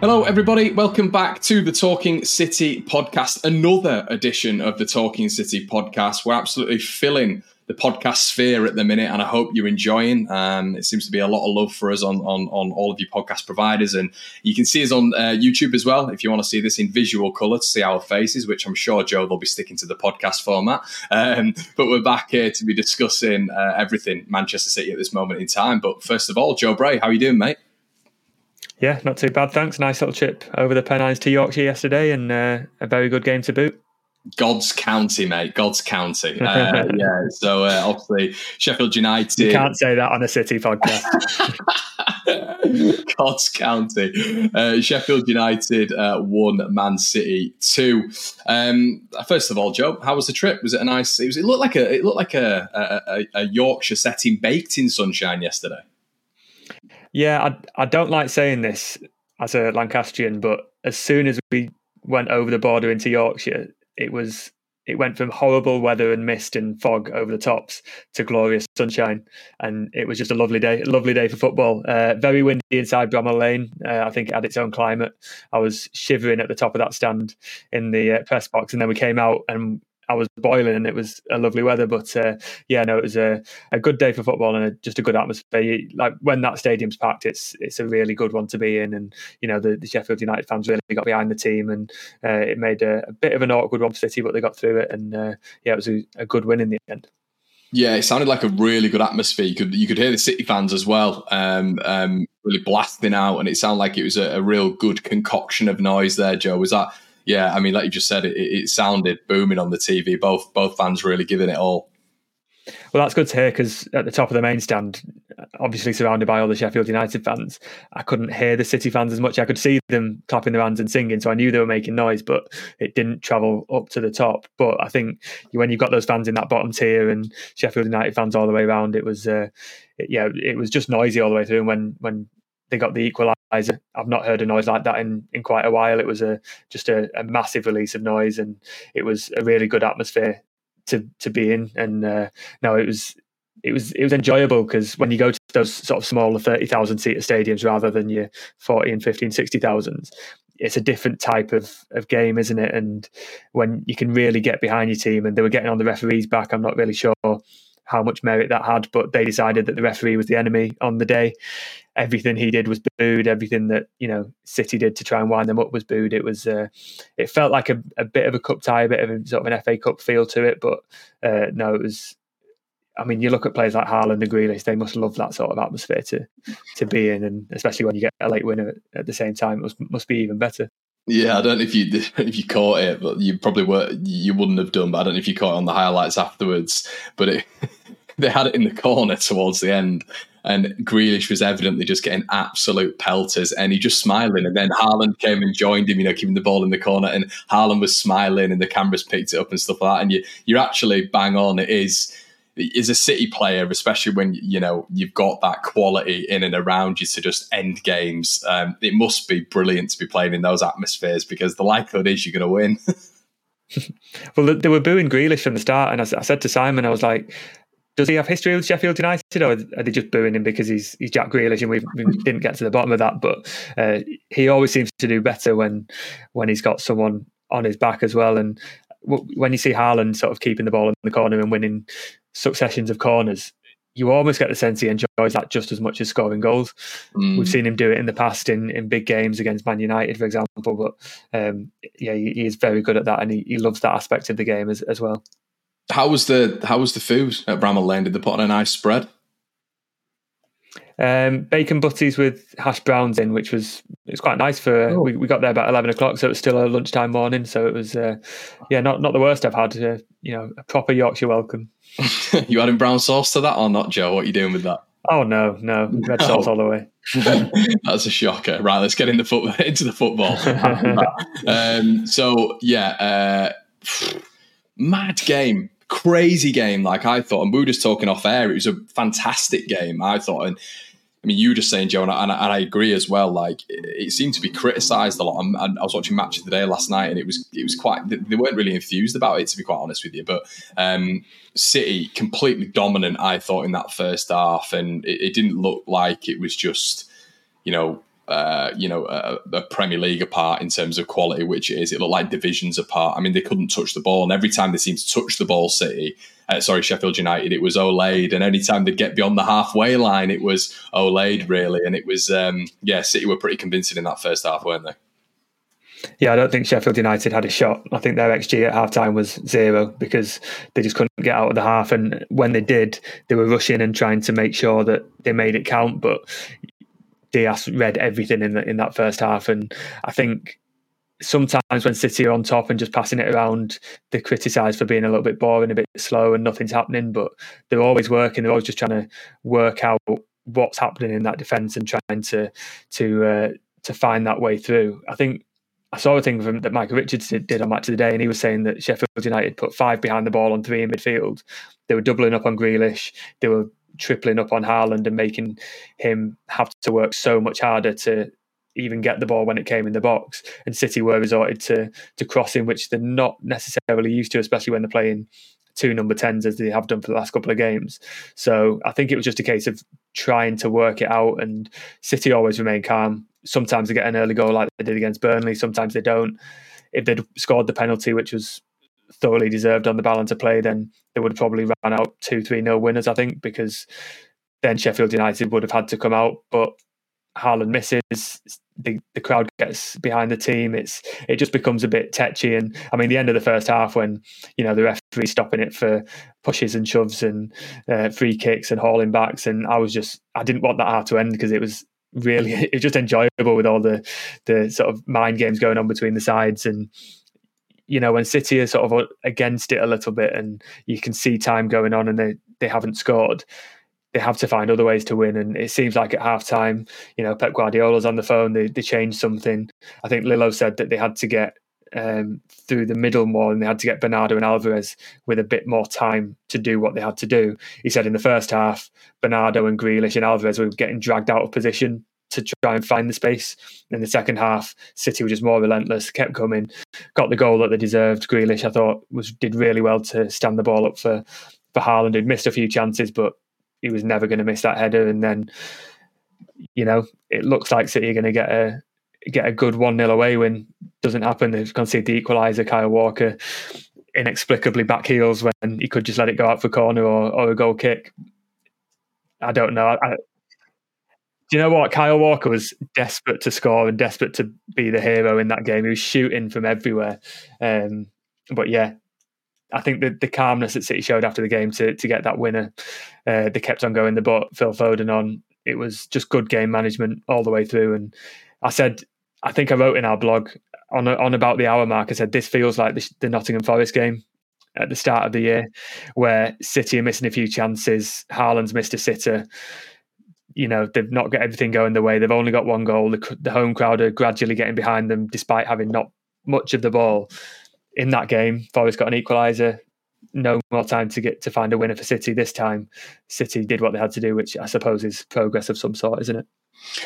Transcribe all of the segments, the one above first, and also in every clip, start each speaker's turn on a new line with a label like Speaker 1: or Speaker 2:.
Speaker 1: Hello, everybody. Welcome back to the Talking City podcast, another edition of the Talking City podcast. We're absolutely filling the podcast sphere at the minute, and I hope you're enjoying. Um, it seems to be a lot of love for us on, on, on all of your podcast providers, and you can see us on uh, YouTube as well if you want to see this in visual color to see our faces, which I'm sure Joe will be sticking to the podcast format. Um, but we're back here to be discussing uh, everything Manchester City at this moment in time. But first of all, Joe Bray, how are you doing, mate?
Speaker 2: Yeah, not too bad, thanks. Nice little trip over the Pennines to Yorkshire yesterday, and uh, a very good game to boot.
Speaker 1: God's County, mate. God's County. Uh, yeah. So uh, obviously Sheffield United.
Speaker 2: You can't say that on a City podcast.
Speaker 1: God's County. Uh, Sheffield United uh, one, Man City two. Um, first of all, Joe, how was the trip? Was it a nice? It was. It looked like a. It looked like a, a, a Yorkshire setting baked in sunshine yesterday.
Speaker 2: Yeah, I, I don't like saying this as a Lancastrian, but as soon as we went over the border into Yorkshire, it was it went from horrible weather and mist and fog over the tops to glorious sunshine, and it was just a lovely day. Lovely day for football. Uh, very windy inside Bramall Lane. Uh, I think it had its own climate. I was shivering at the top of that stand in the uh, press box, and then we came out and I was boiling and it was a lovely weather. But uh, yeah, no, it was a, a good day for football and a, just a good atmosphere. Like when that stadium's packed, it's it's a really good one to be in. And you know the, the Sheffield United fans really got behind the team, and uh, it made a, a, bit of an awkward one for City, but they got through it. And uh, yeah, it was a, a, good win in the end.
Speaker 1: Yeah, it sounded like a really good atmosphere. You could you could hear the City fans as well, um, um, really blasting out, and it sounded like it was a, a real good concoction of noise there. Joe, was that? Yeah, I mean, like you just said, it, it sounded booming on the TV. Both both fans really giving it all.
Speaker 2: Well, that's good to hear because at the top of the main stand, obviously surrounded by all the Sheffield United fans, I couldn't hear the City fans as much. I could see them clapping their hands and singing, so I knew they were making noise, but it didn't travel up to the top. But I think when you've got those fans in that bottom tier and Sheffield United fans all the way around, it was, uh, it, yeah, it was just noisy all the way through. And when when they got the equaliser. I've not heard a noise like that in, in quite a while. It was a just a, a massive release of noise, and it was a really good atmosphere to to be in. And uh, no, it was it was it was enjoyable because when you go to those sort of smaller thirty thousand seater stadiums rather than your forty and 15, 60,000, it's a different type of, of game, isn't it? And when you can really get behind your team, and they were getting on the referees back, I'm not really sure how much merit that had, but they decided that the referee was the enemy on the day. Everything he did was booed. Everything that you know City did to try and wind them up was booed. It was uh, it felt like a, a, bit of a cup tie, a bit of a, sort of an FA Cup feel to it. But uh, no, it was. I mean, you look at players like Haaland and Grealish; they must love that sort of atmosphere to to be in, and especially when you get a late winner at, the same time, it must be even better.
Speaker 1: Yeah, I don't know if you if you caught it, but you probably were you wouldn't have done. But I don't know if you caught it on the highlights afterwards. But it, they had it in the corner towards the end, and Grealish was evidently just getting absolute pelters, and he just smiling. And then Haaland came and joined him, you know, keeping the ball in the corner, and Haaland was smiling, and the cameras picked it up and stuff like that. And you you're actually bang on. It is is a City player, especially when you know you've got that quality in and around you to just end games. Um, it must be brilliant to be playing in those atmospheres because the likelihood is you're going to win.
Speaker 2: well, they were booing Grealish from the start, and I, said to Simon, I was like, does he have history with Sheffield United, or are they just booing him because he's he's Jack Grealish, and we, didn't get to the bottom of that? But uh, he always seems to do better when when he's got someone on his back as well. And w- when you see Haaland sort of keeping the ball in the corner and winning successions of corners, you almost get the sense he enjoys that just as much as scoring goals. Mm. We've seen him do it in the past in, in big games against Man United, for example. But um, yeah, he, he, is very good at that, and he, he loves that aspect of the game as, as well.
Speaker 1: How was the how was the food at Bramall Lane? Did they put on a nice spread?
Speaker 2: Um, bacon butties with hash browns in, which was it was quite nice for. Oh. We, we got there about eleven o'clock, so it was still a lunchtime morning. So it was, uh, yeah, not not the worst I've had. Uh, you know, a proper Yorkshire welcome.
Speaker 1: you adding brown sauce to that or not, Joe? What are you doing with that?
Speaker 2: Oh no, no red sauce all the way.
Speaker 1: That's a shocker. Right, let's get into foot into the football. um, so yeah, uh, mad game crazy game, like I thought. And we were just talking off air. It was a fantastic game, I thought. And I mean, you were just saying, Joe, and I, and I agree as well. Like it, it seemed to be criticised a lot. And, I was watching match of the day last night, and it was it was quite. They weren't really enthused about it, to be quite honest with you. But um, City completely dominant, I thought, in that first half, and it, it didn't look like it was just, you know, uh, you know, a, a, Premier League apart in terms of quality, which it is. It looked like divisions apart. I mean, they couldn't touch the ball, and every time they seemed to touch the ball, City, uh, sorry, Sheffield United, it was Olade, and any time they'd get beyond the halfway line, it was Olade really, and it was um, yeah, City were pretty convincing in that first half, weren't they?
Speaker 2: Yeah, I don't think Sheffield United had a shot. I think their XG at halftime was zero because they just couldn't get out of the half. And when they did, they were rushing and trying to make sure that they made it count. But Dias read everything in the, in that first half, and I think sometimes when City are on top and just passing it around, they're criticised for being a little bit boring, a bit slow, and nothing's happening. But they're always working. They're always just trying to work out what's happening in that defence and trying to to uh, to find that way through. I think I saw a thing from that Michael Richards did, did on Match of the Day, and he was saying that Sheffield United put five behind the ball on three in midfield. They were doubling up on Grealish. They were tripling up on Haaland and making him have to work so much harder to even get the ball when it came in the box. And City were resorted to to crossing, which they're not necessarily used to, especially when they're playing two number tens as they have done for the last couple of games. So I think it was just a case of trying to work it out. And City always remain calm. Sometimes they get an early goal like they did against Burnley. Sometimes they don't. If they'd scored the penalty, which was thoroughly deserved on the balance of play, then they would have probably ran out two, three nil winners, I think, because then Sheffield United would have had to come out. But Haaland misses, the, the crowd gets behind the team. It's it just becomes a bit tetchy. And I mean, the end of the first half when you know the referee stopping it for pushes and shoves and uh, free kicks and hauling backs, and I was just I didn't want that half to end because it was really it was just enjoyable with all the the sort of mind games going on between the sides and you know, when City are sort of against it a little bit and you can see time going on and they, they haven't scored, they have to find other ways to win. And it seems like at halftime, you know, Pep Guardiola's on the phone, they, they changed something. I think Lillo said that they had to get um, through the middle more and they had to get Bernardo and Alvarez with a bit more time to do what they had to do. He said in the first half, Bernardo and Grealish and Alvarez were getting dragged out of position to try and find the space. In the second half, City were just more relentless, kept coming, got the goal that they deserved. Grealish, I thought, was did really well to stand the ball up for for Haaland. He'd missed a few chances, but he was never going to miss that header. And then, you know, it looks like City are going to get a get a good one 0 away win. Doesn't happen. They've conceded the equaliser. Kyle Walker inexplicably back heels when he could just let it go out for corner or, or a goal kick. I don't know. I, do you know what? Kyle Walker was desperate to score and desperate to be the hero in that game. He was shooting from everywhere. Um, but yeah, I think the, the calmness that City showed after the game to to get that winner, uh, they kept on going. They brought Phil Foden on. It was just good game management all the way through. And I said, I think I wrote in our blog on on about the hour mark. I said this feels like the, the Nottingham Forest game at the start of the year, where City are missing a few chances. Haaland's missed a sitter you know they've not got everything going the way. They've only got one goal. The, the home crowd are gradually getting behind them, despite having not much of the ball in that game. Forest got an equaliser. No more time to get to find a winner for City. This time, City did what they had to do, which I suppose is progress of some sort, isn't it?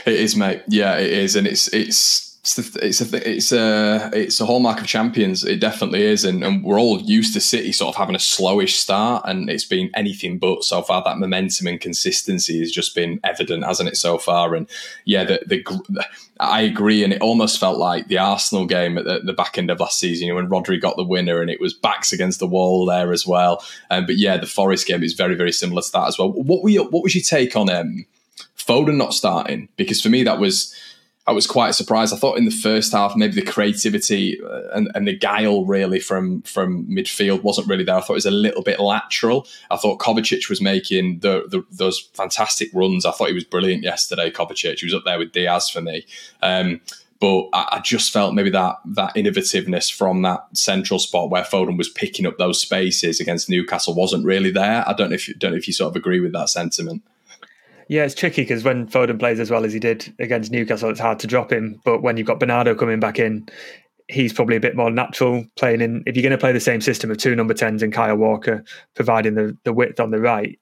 Speaker 1: It is, mate. Yeah, it is, and it's it's it's a it's a it's a hallmark of champions. It definitely is, and, and we're all used to City sort of having a slowish start, and it's been anything but so far. That momentum and consistency has just been evident, hasn't it, so far? And yeah, the, the I agree, and it almost felt like the Arsenal game at the, the back end of last season, you know, when Rodri got the winner, and it was backs against the wall there as well. Um, but yeah, the Forest game is very very similar to that as well. What were your, what was your take on um, Foden not starting? Because for me, that was I was quite surprised. I thought in the first half, maybe the creativity uh, and, and the guile really from from midfield wasn't really there. I thought it was a little bit lateral. I thought Kovacic was making the, the, those fantastic runs. I thought he was brilliant yesterday. Kovacic, he was up there with Dias for me. Um, but I, I, just felt maybe that that innovativeness from that central spot where Foden was picking up those spaces against Newcastle wasn't really there. I don't know if you, don't know if you sort of agree with that sentiment.
Speaker 2: Yeah, it's tricky because when Foden plays as well as he did against Newcastle, it's hard to drop him. But when you've got Bernardo coming back in, he's probably a bit more natural playing in. If you're going to play the same system of two number 10s and Kyle Walker providing the, the width on the right,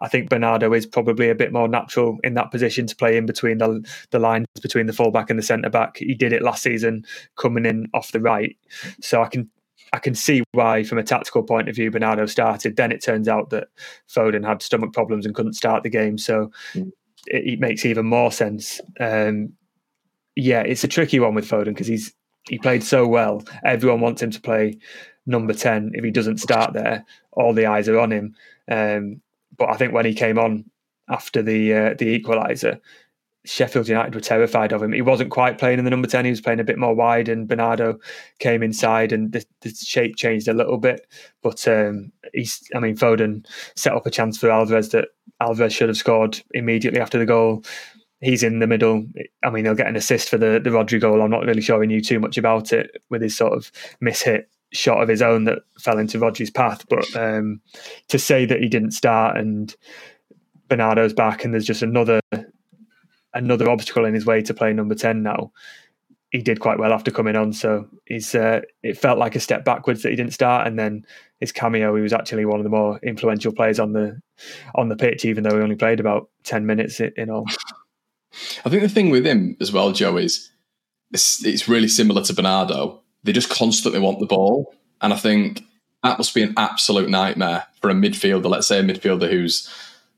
Speaker 2: I think Bernardo is probably a bit more natural in that position to play in between the, the lines between the fullback and the centre back. He did it last season coming in off the right. So I can I can see why, from a tactical point of view, Bernardo started. Then it turns out that Foden had stomach problems and couldn't start the game, so mm. it, it, makes even more sense. Um, yeah, it's a tricky one with Foden because he's he played so well. Everyone wants him to play number ten. If he doesn't start there, all the eyes are on him. Um, but I think when he came on after the uh, the equaliser, Sheffield United were terrified of him. He wasn't quite playing in the number 10, he was playing a bit more wide, and Bernardo came inside, and the, the shape changed a little bit. But um, he's, I mean, Foden set up a chance for Alvarez that Alvarez should have scored immediately after the goal. He's in the middle. I mean, he'll get an assist for the, the Rodri goal. I'm not really showing you too much about it with his sort of mishit shot of his own that fell into Rodri's path. But um, to say that he didn't start and Bernardo's back and there's just another another obstacle in his way to play number 10 now. He did quite well after coming on, so he's uh, it felt like a step backwards that he didn't start, and then his cameo, he was actually one of the more influential players on the on the pitch, even though he only played about ten minutes in all.
Speaker 1: I think the thing with him as well, Joe, is it's, it's really similar to Bernardo. They just constantly want the ball, and I think that must be an absolute nightmare for a midfielder. Let's say a midfielder who's,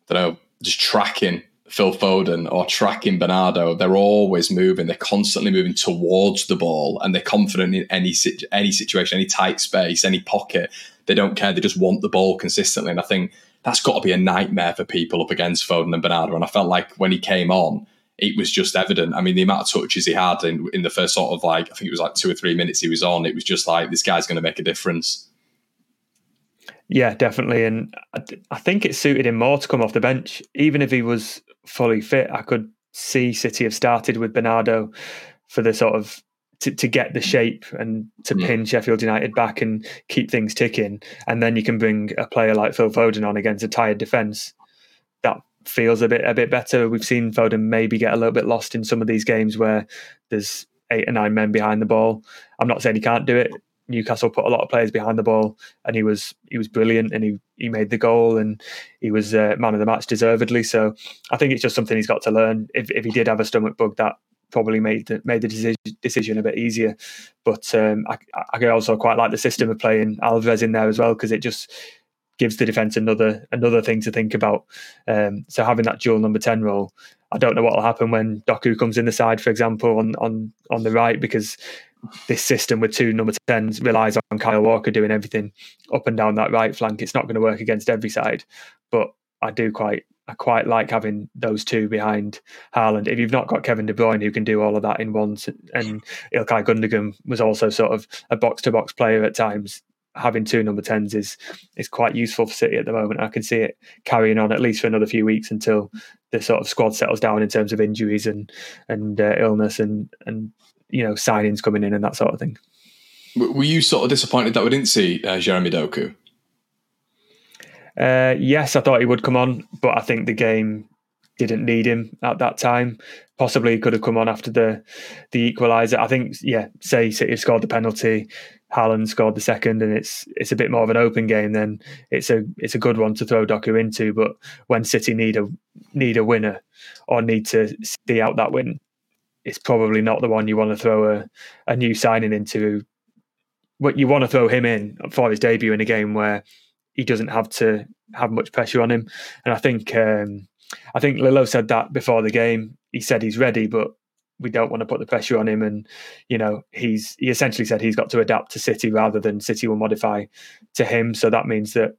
Speaker 1: I don't know, just tracking Phil Foden or tracking Bernardo, they're always moving. They're constantly moving towards the ball, and they're confident in any any situation, any tight space, any pocket. They don't care. They just want the ball consistently. And I think that's got to be a nightmare for people up against Foden and Bernardo. And I felt like when he came on, it was just evident. I mean, the amount of touches he had in, in the first sort of like, I think it was like two or three minutes he was on, it was just like, this guy's going to make a difference.
Speaker 2: Yeah, definitely. And I think it suited him more to come off the bench. Even if he was fully fit, I could see City have started with Bernardo for the sort of to, to get the shape and to yeah. pin Sheffield United back and keep things ticking. And then you can bring a player like Phil Foden on against a tired defence. That feels a bit a bit better. We've seen Foden maybe get a little bit lost in some of these games where there's eight or nine men behind the ball. I'm not saying he can't do it. Newcastle put a lot of players behind the ball, and he was he was brilliant, and he he made the goal, and he was uh, man of the match deservedly. So I think it's just something he's got to learn. If if he did have a stomach bug, that probably made the, made the decision, a bit easier. But um, I I also quite like the system of playing Alvarez in there as well because it just gives the defense another another thing to think about. Um, so having that dual number ten role, I don't know what will happen when Doku comes in the side, for example, on on on the right because this system with two number 10s relies on Kyle Walker doing everything up and down that right flank. It's not going to work against every side, but I do quite I quite like having those two behind Haaland. If you've not got Kevin De Bruyne who can do all of that in once, and Ilkay Gundogan was also sort of a box to box player at times, having two number 10s is is quite useful for City at the moment. I can see it carrying on at least for another few weeks until the sort of squad settles down in terms of injuries and and uh, illness and and you know signings coming in and that sort of thing.
Speaker 1: Were you sort of disappointed that we didn't see uh, Jeremy Doku?
Speaker 2: Uh, yes, I thought he would come on, but I think the game didn't need him at that time. Possibly he could have come on after the the equaliser. I think, yeah, say City scored the penalty, Haaland scored the second, and it's it's a bit more of an open game. Then it's a it's a good one to throw Doku into. But when City need a need a winner or need to see out that win, it's probably not the one you want to throw a, a new signing into. What you want to throw him in for his debut in a game where he doesn't have to have much pressure on him. And I think um, I think Lillo said that before the game. He said he's ready, but we don't want to put the pressure on him. And you know, he's he essentially said he's got to adapt to City rather than City will modify to him. So that means that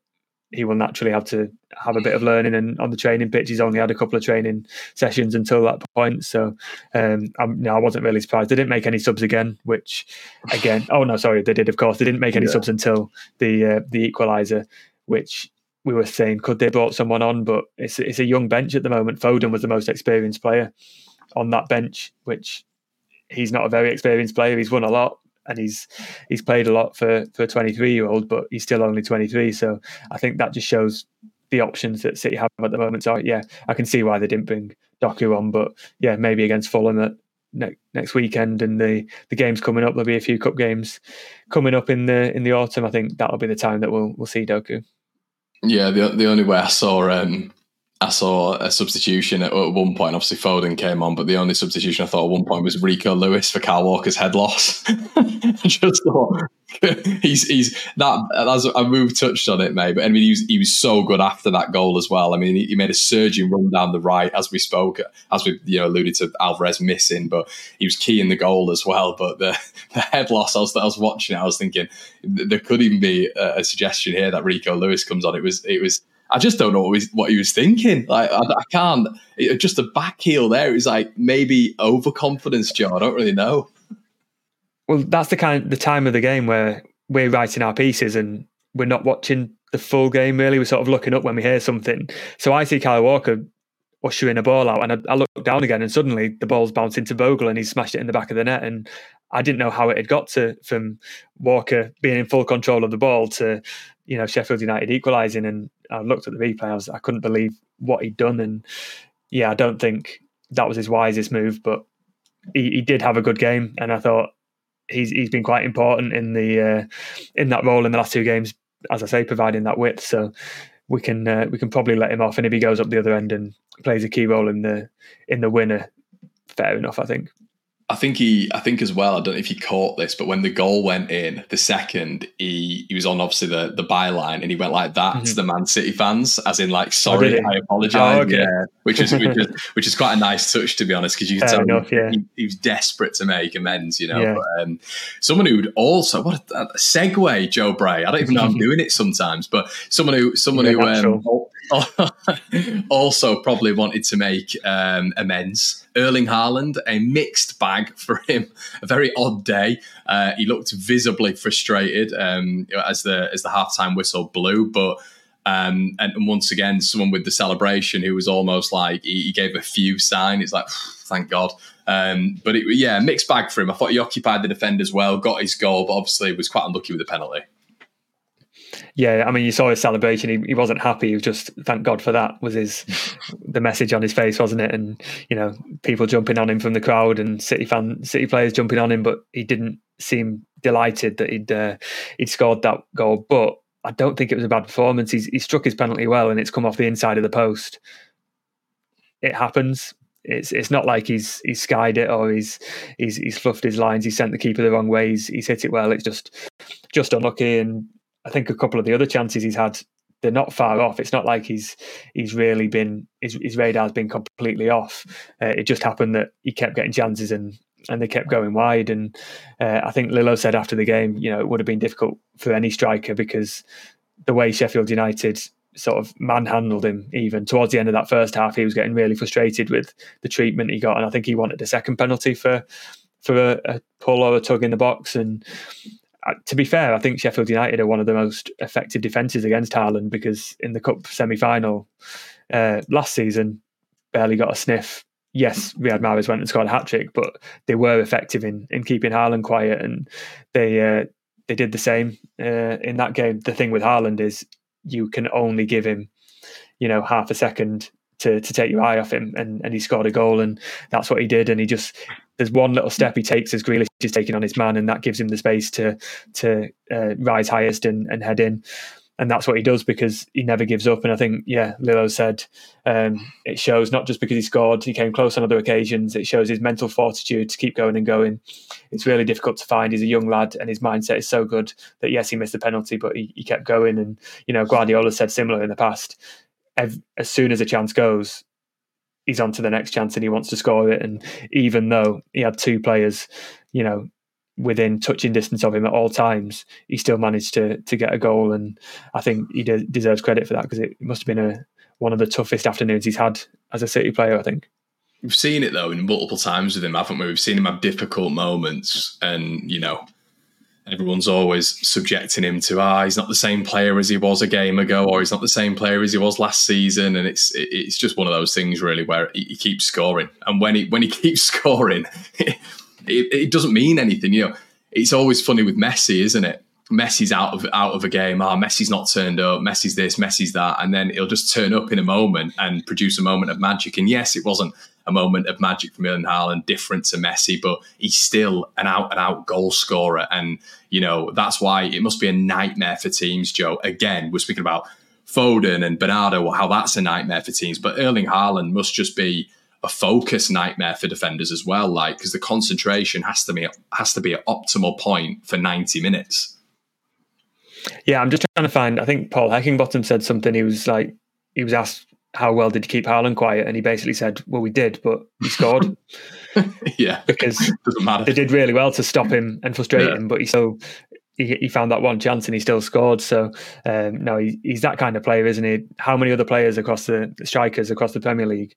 Speaker 2: he will naturally have to have a bit of learning. And on the training pitch, he's only had a couple of training sessions until that point. So um, I'm, no, I wasn't really surprised. They didn't make any subs again, which again, oh no, sorry, they did. Of course, they didn't make any yeah. subs until the uh, the equaliser, which we were saying could they brought someone on, but it's it's a young bench at the moment. Foden was the most experienced player on that bench, which he's not a very experienced player. He's won a lot, and he's he's played a lot for for a 23 year old, but he's still only 23. So I think that just shows the options that City have at the moment. So yeah, I can see why they didn't bring Doku on, but yeah, maybe against Fulham at next next weekend and the the games coming up. There'll be a few cup games coming up in the in the autumn. I think that'll be the time that we'll we'll see Doku.
Speaker 1: Yeah, the the only way I saw um, I saw a substitution at, at, one point. Obviously, Foden came on, but the only substitution I thought at one point was Rico Lewis for Kyle Walker's head loss. just thought he's he's that as I moved touched on it, mate. But I mean, he was he was so good after that goal as well. I mean, he, he, made a surging run down the right as we spoke, as we you know alluded to Alvarez missing, but he was key in the goal as well. But the the head loss, I was I was watching it, I was thinking there could even be a, a suggestion here that Rico Lewis comes on. It was it was I just don't know what, was, what he was thinking. Like I, I can't. It, just a back heel there. It was like maybe overconfidence, Joe. I don't really know.
Speaker 2: Well, that's the kind of, the time of the game where we're writing our pieces and we're not watching the full game. Really, we're sort of looking up when we hear something. So I see Kyle Walker ushering a ball out, and I, I look down again, and suddenly the ball's bounced into Bogle, and he smashed it in the back of the net. And I didn't know how it had got to from Walker being in full control of the ball to you know Sheffield United equalising. And I looked at the replay, I, was, I couldn't believe what he'd done. And yeah, I don't think that was his wisest move, but he, he did have a good game, and I thought he's he's been quite important in the uh, in that role in the last two games. As I say, providing that width, so we can uh, we can probably let him off. And if he goes up the other end and plays a key role in the in the winner, fair enough, I think.
Speaker 1: I think he, I think as well. I don't know if he caught this, but when the goal went in, the second he he was on obviously the the byline, and he went like that mm-hmm. to the Man City fans, as in like, oh, "Sorry, I apologise." Oh, okay. Yeah, which is which is which is quite a nice touch to be honest, because you can tell enough, yeah. he, he, was desperate to make amends. You know, yeah. but, um, someone who'd also what a, a, segue, Joe Bray. I don't even know if I'm doing it sometimes, but someone who someone who um, also probably wanted to make um, amends. Erling Haaland, a mixed bag for him, a very odd day. Uh, he looked visibly frustrated um, as the as the halftime whistle blew, but. Um, and, once again, someone with the celebration who was almost like he, he gave a few sign. It's like, thank God. Um, but it, yeah, mixed bag for him. I thought he occupied the defenders well, got his goal, but obviously was quite unlucky with the penalty.
Speaker 2: Yeah, I mean, you saw his celebration. He, he wasn't happy. He was just thank God for that was his the message on his face, wasn't it? And you know, people jumping on him from the crowd and City fan, City players jumping on him, but he didn't seem delighted that he'd uh, he'd scored that goal. But I don't think it was a bad performance. He's, he struck his penalty well, and it's come off the inside of the post. It happens. It's it's not like he's he's skied it or he's he's he's fluffed his lines. He sent the keeper the wrong way. He's, he's hit it well. It's just just unlucky and I think a couple of the other chances he's had, they're not far off. It's not like he's he's really been his, his radar's been completely off. Uh, it just happened that he kept getting chances and and they kept going wide. And uh, I think Lillo said after the game, you know, it would have been difficult for any striker because the way Sheffield United sort of manhandled him even towards the end of that first half he was getting really frustrated with the treatment he got and I think he wanted a second penalty for for a, a pull or a tug in the box and to be fair, I think Sheffield United are one of the most effective defences against Haaland because in the cup semi final uh, last season, barely got a sniff. Yes, Riyad Mahrez went and scored a hat trick, but they were effective in in keeping Haaland quiet, and they uh, they did the same uh, in that game. The thing with Haaland is you can only give him, you know, half a second to to take your eye off him, and and he scored a goal, and that's what he did, and he just there's one little step he takes as Grealish is taking on his man, and that gives him the space to to uh, rise highest and, and head in. And that's what he does because he never gives up. And I think, yeah, Lillo said um, it shows not just because he scored, he came close on other occasions. It shows his mental fortitude to keep going and going. It's really difficult to find. He's a young lad, and his mindset is so good that yes, he missed the penalty, but he, he kept going. And you know, Guardiola said similar in the past. As soon as a chance goes, he's on to the next chance and he wants to score it. And even though he had two players, you know, within touching distance of him at all times, he still managed to to get a goal, and I think he de- deserves credit for that because it must have been a one of the toughest afternoons he's had as a City player. I think
Speaker 1: we've seen it though in multiple times with him, haven't we? We've seen him have difficult moments, and you know, everyone's always subjecting him to ah, he's not the same player as he was a game ago, or he's not the same player as he was last season, and it's it's just one of those things really where he, keeps scoring, and when he when he keeps scoring, it, it doesn't mean anything. You know, it's always funny with Messi, isn't it? Messi's out of out of a game. Ah, oh, Messi's not turned up. Messi's this. Messi's that, and then he'll just turn up in a moment and produce a moment of magic. And yes, it wasn't a moment of magic from Erling Haaland, different to Messi, but he's still an out and out goal scorer. And, you know, that's why it must be a nightmare for teams, Joe. Again, we're speaking about Foden and Bernardo, how that's a nightmare for teams, but Erling Haaland must just be a focus nightmare for defenders as well. Like, because the concentration has to be has to be at optimal point for 90 minutes.
Speaker 2: Yeah, I'm just trying to find. I think Paul Heckingbottom said something. He was like, he was asked how well did you keep Haaland quiet? And he basically said, well, we did, but he scored.
Speaker 1: yeah.
Speaker 2: Because they did really well to stop him and frustrate yeah. him, but he still, he, he, found that one chance and he still scored. So, um, no, he, he's that kind of player, isn't he? How many other players across the, strikers across the Premier League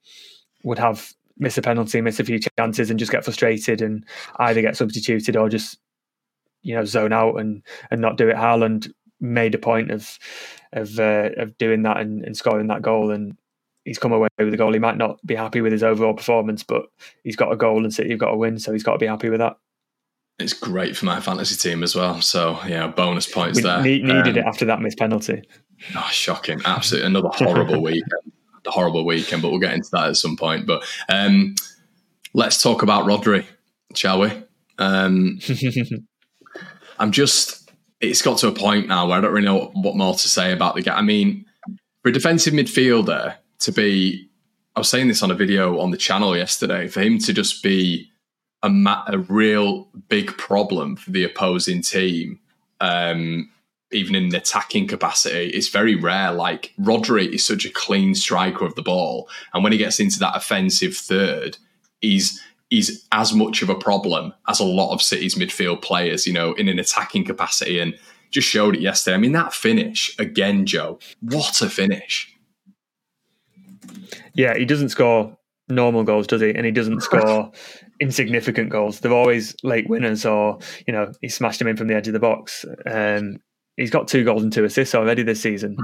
Speaker 2: would have miss a penalty, miss a few chances and just get frustrated and either get substituted or just, you know, zone out and, and not do it. Haaland made a point of, of, uh, of doing that and, and scoring that goal. And he's come away with a goal. He might not be happy with his overall performance, but he's got a goal and City have got a win, so he's got to be happy with that.
Speaker 1: It's great for my fantasy team as well. So yeah, bonus points we there.
Speaker 2: needed um, it after that missed penalty.
Speaker 1: Oh, shocking! Absolutely, another horrible weekend. The horrible weekend, but we'll get into that at some point. But um, let's talk about Rodri, shall we? Um, I'm just. It's got to a point now where I don't really know what more to say about the game. I mean, for a defensive midfielder, to be, I was saying this on a video on the channel yesterday, for him to just be a, ma- a real big problem for the opposing team, um, even in the attacking capacity, it's very rare. Like Rodri is such a clean striker of the ball, and when he gets into that offensive third, he's he's as much of a problem as a lot of City's midfield players, you know, in an attacking capacity, and just showed it yesterday. I mean, that finish again, Joe. What a finish!
Speaker 2: Yeah, he doesn't score normal goals, does he? And he doesn't score insignificant goals. They're always late winners, or you know, he smashed him in from the edge of the box. Um, he's got two goals and two assists already this season,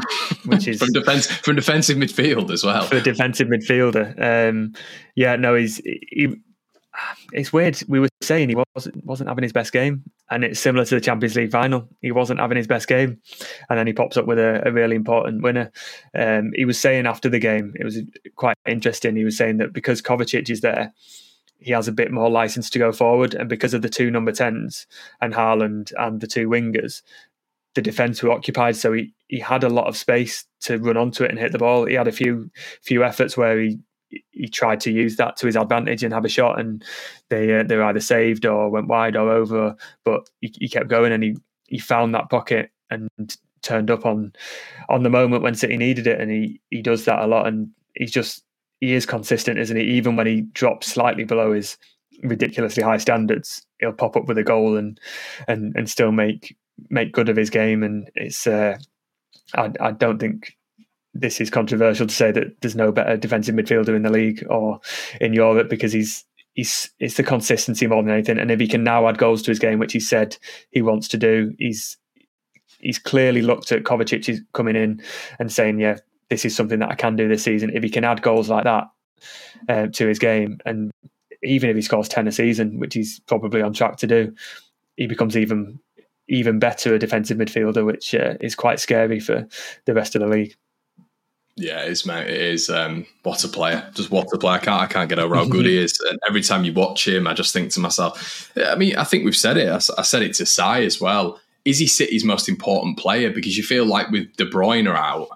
Speaker 2: which is
Speaker 1: from defense from defensive midfield as well.
Speaker 2: For a defensive midfielder, um, yeah, no, he's he, it's weird. We were saying he wasn't wasn't having his best game, and it's similar to the Champions League final. He wasn't having his best game, and then he pops up with a, a really important winner. Um, he was saying after the game, it was quite interesting. He was saying that because Kovacic is there, he has a bit more license to go forward, and because of the two number tens and Haaland and the two wingers, the defence were occupied. So he he had a lot of space to run onto it and hit the ball. He had a few few efforts where he he tried to use that to his advantage and have a shot, and they uh, they were either saved or went wide or over. But he, he, kept going, and he he found that pocket and turned up on on the moment when City needed it, and he he does that a lot, and he's just he is consistent, isn't he? Even when he drops slightly below his ridiculously high standards, he'll pop up with a goal and and and still make make good of his game, and it's. Uh, I, I don't think this is controversial to say that there's no better defensive midfielder in the league or in Europe because he's he's it's the consistency more than anything. And if he can now add goals to his game, which he said he wants to do, he's he's clearly looked at Kovacic coming in and saying, "Yeah, this is something that I can do this season." If he can add goals like that uh, to his game, and even if he scores ten a season, which he's probably on track to do, he becomes even even better a defensive midfielder, which uh, is quite scary for the rest of the league.
Speaker 1: Yeah, it is, mate. It is. Um, what a player! Just what a player! I can't, I can't get over how good he is. And every time you watch him, I just think to myself. I mean, I think we've said it. I, I said it to Sai as well. Is he City's most important player? Because you feel like with De Bruyne out,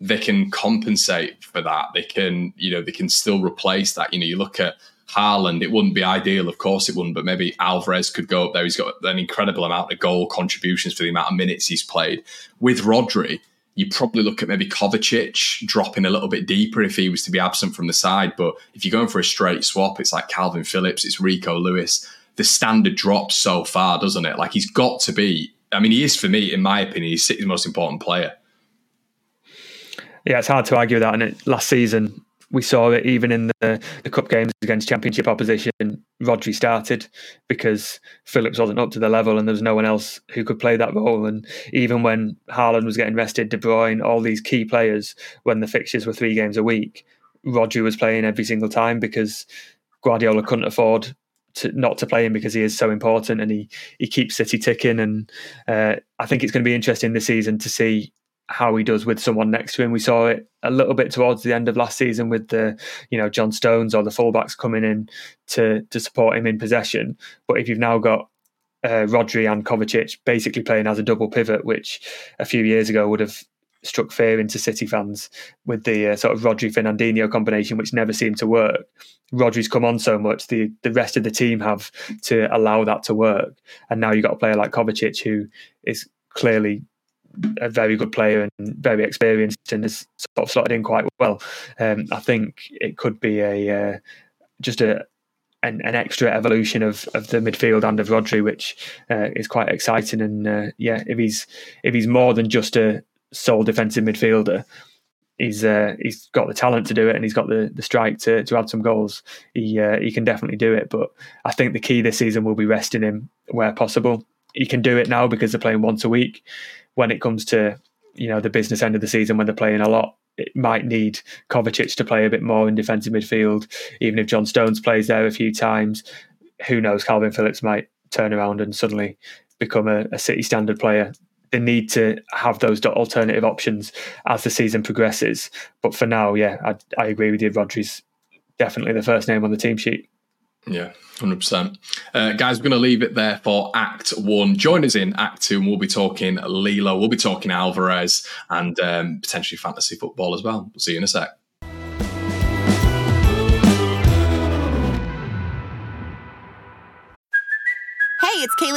Speaker 1: they can compensate for that. They can, you know, they can still replace that. You know, you look at Haaland, it wouldn't be ideal, of course it wouldn't, but maybe Alvarez could go up there. He's got an incredible amount of goal contributions for the amount of minutes he's played. With Rodri, you probably look at maybe Kovacic dropping a little bit deeper if he was to be absent from the side. But if you're going for a straight swap, it's like Kalvin Phillips, it's Rico Lewis. the standard drops so far, doesn't it? Like he's got to be. I mean, he is for me, in my opinion, he's City's most important player.
Speaker 2: Yeah, it's hard to argue that. And it, last season, we saw it even in the, the cup games against championship opposition. Rodri started because Phillips wasn't up to the level and there was no one else who could play that role. And even when Haaland was getting rested, De Bruyne, all these key players, when the fixtures were three games a week, Rodri was playing every single time because Guardiola couldn't afford to not to play him because he is so important and he he keeps City ticking. And uh, I think it's going to be interesting this season to see how he does with someone next to him. We saw it a little bit towards the end of last season with the, you know, John Stones or the fullbacks coming in to to support him in possession. But if you've now got uh, Rodri and Kovacic basically playing as a double pivot, which a few years ago would have struck fear into City fans with the uh, sort of Rodri Fernandinho combination, which never seemed to work. Rodri's come on so much, the the rest of the team have to allow that to work, and now you've got a player like Kovacic who is clearly a very good player and very experienced and has sort of slotted in quite well. Um, I think it could be a uh, just a an, an, extra evolution of, of the midfield and of Rodri, which uh, is quite exciting. And uh, yeah, if he's if he's more than just a sole defensive midfielder, he's uh, he's got the talent to do it and he's got the, the strike to, to add some goals. He uh, he can definitely do it. But I think the key this season will be resting him where possible. He can do it now because they're playing once a week when it comes to you know the business end of the season when they're playing a lot, it might need Kovacic to play a bit more in defensive midfield. Even if John Stones plays there a few times, who knows? Kalvin Phillips might turn around and suddenly become a, a City standard player. They need to have those alternative options as the season progresses. But for now, yeah, I, I agree with you. Rodri's definitely the first name on the team sheet.
Speaker 1: Yeah, 100%. Uh, guys, we're going to leave it there for Act One. Join us in Act Two, and we'll be talking Lillo, we'll be talking Alvarez, and um, potentially fantasy football as well. We'll see you in a sec.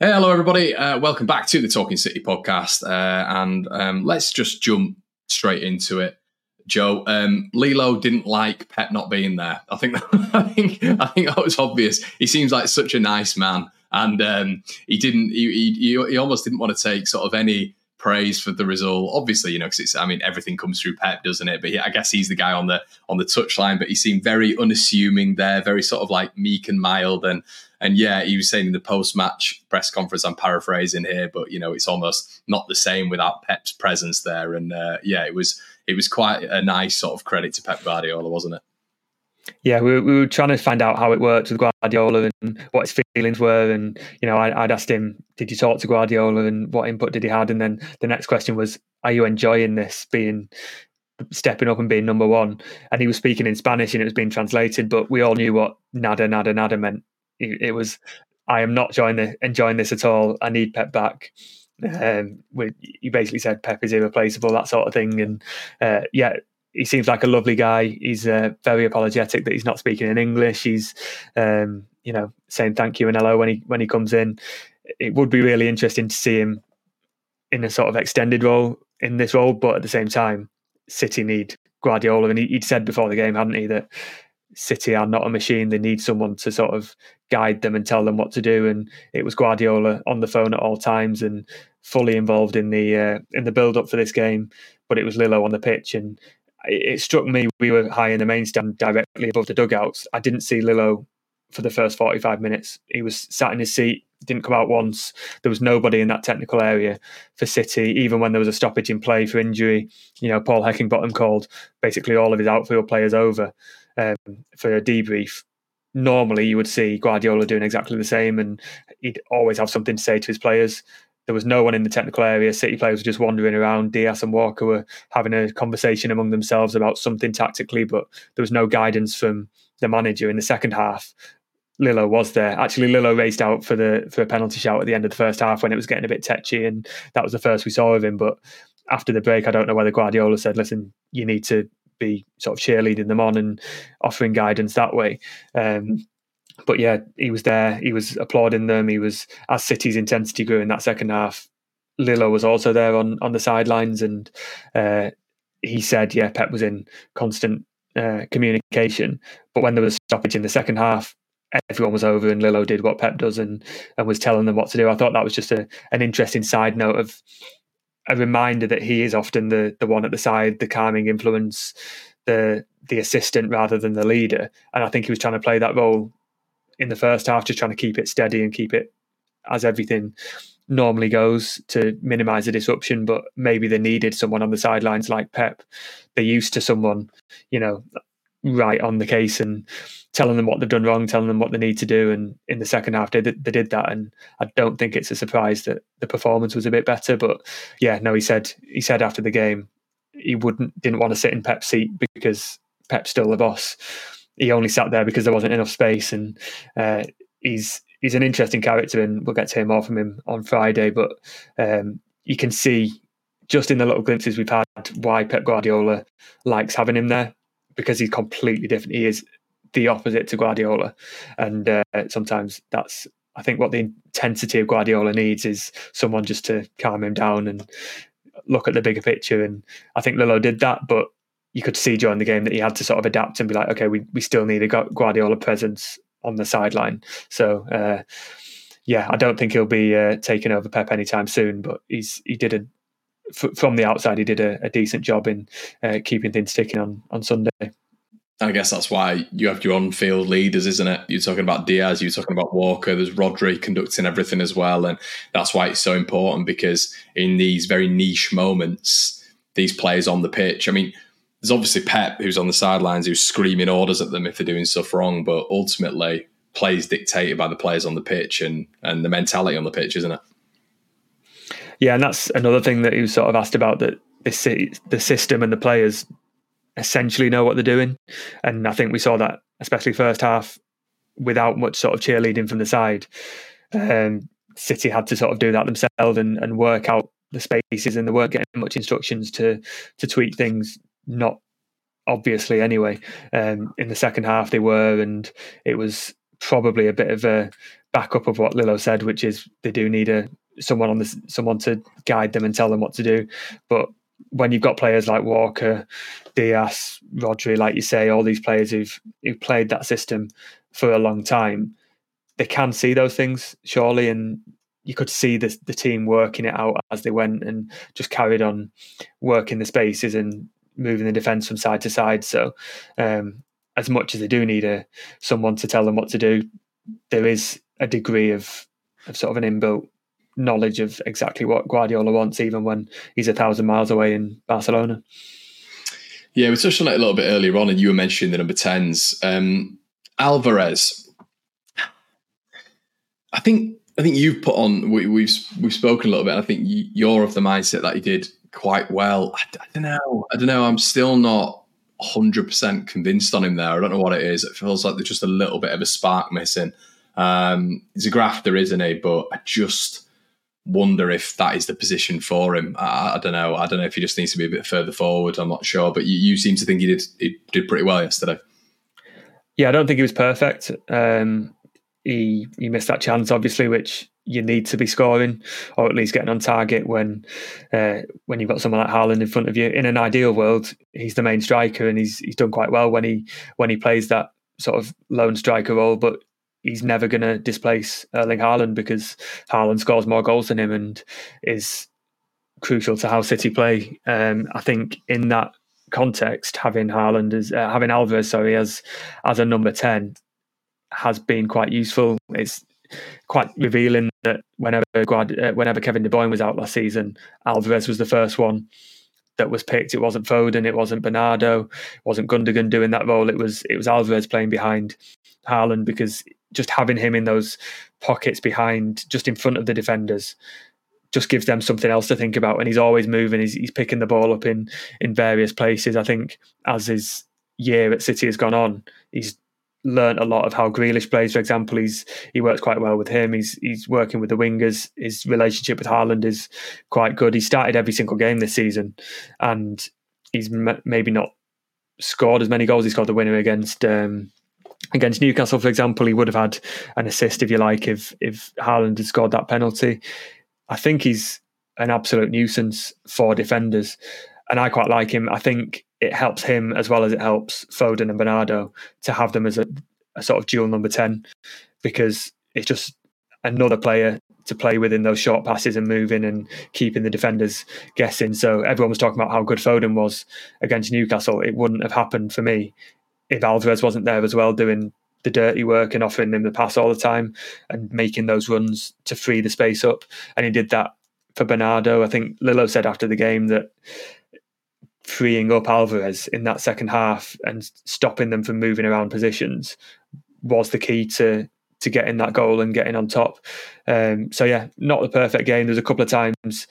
Speaker 1: Hey, hello, everybody. Uh, welcome back to the Talking City podcast. Uh, and um, let's just jump straight into it. Joe, um, Lillo didn't like Pep not being there. I think, I think, I think that was obvious. He seems like such a nice man, and um, he didn't. He, he, he almost didn't want to take sort of any praise for the result. Obviously, you know, because it's. I mean, everything comes through Pep, doesn't it? But I guess he's the guy on the on the touchline. But he seemed very unassuming there, very sort of like meek and mild, and and yeah, he was saying in the post match press conference, I'm paraphrasing here, but you know, it's almost not the same without Pep's presence there. And uh, yeah, it was it was quite a nice sort of credit to Pep Guardiola, wasn't it?
Speaker 2: Yeah, we, we were trying to find out how it worked with Guardiola and what his feelings were. And, you know, I, would asked him, did you talk to Guardiola and what input did he have? And then the next question was, are you enjoying this being stepping up and being number one? And he was speaking in Spanish and it was being translated, but we all knew what nada, nada, nada meant it, was I am not enjoying, the, enjoying this at all. I need Pep back. Um, we, you basically said Pep is irreplaceable, that sort of thing. And uh, yeah, he seems like a lovely guy. He's uh, very apologetic that he's not speaking in English. He's, um, you know, saying thank you and hello when he when he comes in. It would be really interesting to see him in a sort of extended role in this role, but at the same time, City need Guardiola, and he, would said before the game, hadn't he, that City are not a machine. They need someone to sort of guide them and tell them what to do. And it was Guardiola on the phone at all times and fully involved in the uh, in the build up for this game. But it was Lillo on the pitch, and it, struck me we were high in the main stand, directly above the dugouts. I didn't see Lillo for the first forty five minutes. He was sat in his seat, didn't come out once. There was nobody in that technical area for City, even when there was a stoppage in play for injury. You know, Paul Heckingbottom called basically all of his outfield players over um, for a debrief. Normally, you would see Guardiola doing exactly the same, and he'd always have something to say to his players. There was no one in the technical area. City players were just wandering around. Dias and Walker were having a conversation among themselves about something tactically, but there was no guidance from the manager in the second half. Lillo was there. Actually, Lillo raced out for the for a penalty shout at the end of the first half when it was getting a bit tetchy, and that was the first we saw of him. But after the break, I don't know whether Guardiola said, "Listen, you need to be sort of cheerleading them on and offering guidance that way." Um, but yeah, he was there. He was applauding them. He was as City's intensity grew in that second half. Lillo was also there on on the sidelines, and uh, he said, "Yeah, Pep was in constant uh, communication." But when there was a stoppage in the second half, everyone was over, and Lillo did what Pep does, and and was telling them what to do. I thought that was just a an interesting side note of a reminder that he is often the the one at the side, the calming influence, the the assistant rather than the leader. And I think he was trying to play that role in the first half, just trying to keep it steady and keep it as everything normally goes to minimize the disruption. But maybe they needed someone on the sidelines like Pep. They're used to someone, you know, right on the case and telling them what they've done wrong, telling them what they need to do. And in the second half, they, they did that. And I don't think it's a surprise that the performance was a bit better. But yeah, no, he said he said after the game he wouldn't didn't want to sit in Pep's seat because Pep's still the boss he only sat there because there wasn't enough space, and uh, he's he's an interesting character, and we'll get to hear more from him on Friday. But um, you can see just in the little glimpses we've had why Pep Guardiola likes having him there because he's completely different. He is the opposite to Guardiola, and uh, sometimes that's I think what the intensity of Guardiola needs is someone just to calm him down and look at the bigger picture. And I think Lillo did that, but you could see during the game that he had to sort of adapt and be like, okay, we, we still need a Guardiola presence on the sideline. So, uh, yeah, I don't think he'll be uh, taking over Pep anytime soon. But he's he did a f- from the outside he did a, a decent job in uh, keeping things ticking on on Sunday.
Speaker 1: I guess that's why you have your on-field leaders, isn't it? You're talking about Dias, you're talking about Walker. There's Rodri conducting everything as well, and that's why it's so important because in these very niche moments, these players on the pitch. I mean, there's obviously Pep who's on the sidelines who's screaming orders at them if they're doing stuff wrong, but ultimately plays dictated by the players on the pitch and and the mentality on the pitch, isn't it?
Speaker 2: Yeah, and that's another thing that was sort of asked about that this the system and the players essentially know what they're doing, and I think we saw that especially first half without much sort of cheerleading from the side. Um, City had to sort of do that themselves and, and work out the spaces, and they weren't getting much instructions to to tweak things not obviously anyway. Um, in the second half, they were, and it was probably a bit of a backup of what Lillo said, which is they do need a someone on this someone to guide them and tell them what to do. But when you've got players like Walker, Dias, Rodri, like you say, all these players who've who've played that system for a long time, they can see those things surely, and you could see the the team working it out as they went and just carried on working the spaces and moving the defence from side to side. So, um, as much as they do need a someone to tell them what to do, there is a degree of of sort of an inbuilt knowledge of exactly what Guardiola wants, even when he's a thousand miles away in Barcelona.
Speaker 1: Yeah, we touched on it a little bit earlier on, and you were mentioning the number tens. Um, Alvarez, I think I think you've put on. We, have we've, we've spoken a little bit. I think you're of the mindset that he did quite well. I, I don't know. I don't know. I'm still not 100% convinced on him there. I don't know what it is. It feels like there's just a little bit of a spark missing. Um, he's a grafter, isn't he? But I just wonder if that is the position for him. I, I, don't know. I don't know if he just needs to be a bit further forward. I'm not sure. But you, you seem to think he did he did pretty well yesterday.
Speaker 2: Yeah, I don't think he was perfect. Um, he he missed that chance, obviously, which you need to be scoring or at least getting on target when uh, when you've got someone like Haaland in front of you. In an ideal world, he's the main striker and he's he's done quite well when he when he plays that sort of lone striker role. But he's never going to displace Erling Haaland because Haaland scores more goals than him and is crucial to how City play. Um, I think in that context, having Haaland as uh, having Alvarez, sorry, as as a number ten has been quite useful. It's quite revealing that whenever uh, whenever Kevin De Bruyne was out last season, Alvarez was the first one that was picked. It wasn't Foden, it wasn't Bernardo, it wasn't Gundogan doing that role. It was it was Alvarez playing behind Haaland because just having him in those pockets behind, just in front of the defenders, just gives them something else to think about. And he's always moving. He's, he's picking the ball up in in various places. I think as his year at City has gone on, he's learned a lot of how Grealish plays. For example, he's he works quite well with him. He's he's working with the wingers. His relationship with Haaland is quite good. He started every single game this season, and he's m- maybe not scored as many goals. He scored the winner against. Um, against Newcastle, for example, he would have had an assist, if you like, if if Haaland had scored that penalty. I think he's an absolute nuisance for defenders, and I quite like him. I think it helps him as well as it helps Foden and Bernardo to have them as a, a sort of dual number 10 because it's just another player to play within those short passes and moving and keeping the defenders guessing. So everyone was talking about how good Foden was against Newcastle. It wouldn't have happened for me if Alvarez wasn't there as well doing the dirty work and offering him the pass all the time and making those runs to free the space up. And he did that for Bernardo. I think Lillo said after the game that freeing up Alvarez in that second half and stopping them from moving around positions was the key to to getting that goal and getting on top. Um, so yeah, not the perfect game. There's a couple of times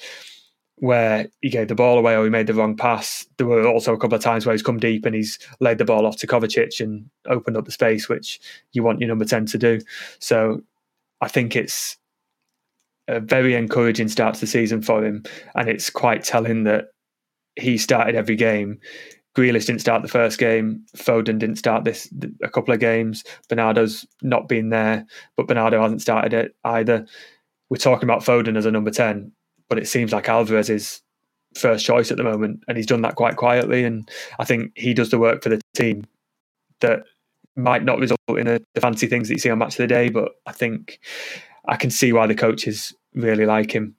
Speaker 2: where he gave the ball away or he made the wrong pass. There were also a couple of times where he's come deep and he's laid the ball off to Kovacic and opened up the space, which you want your number 10 to do. So I think it's a very encouraging start to the season for him. And it's quite telling that he started every game. Grealish didn't start the first game. Foden didn't start this a couple of games. Bernardo's not been there, but Bernardo hasn't started it either. We're talking about Foden as a number ten, but it seems like Alvarez is first choice at the moment, and he's done that quite quietly. And I think he does the work for the team that might not result in a, the fancy things that you see on Match of the Day, but I think I can see why the coaches really like him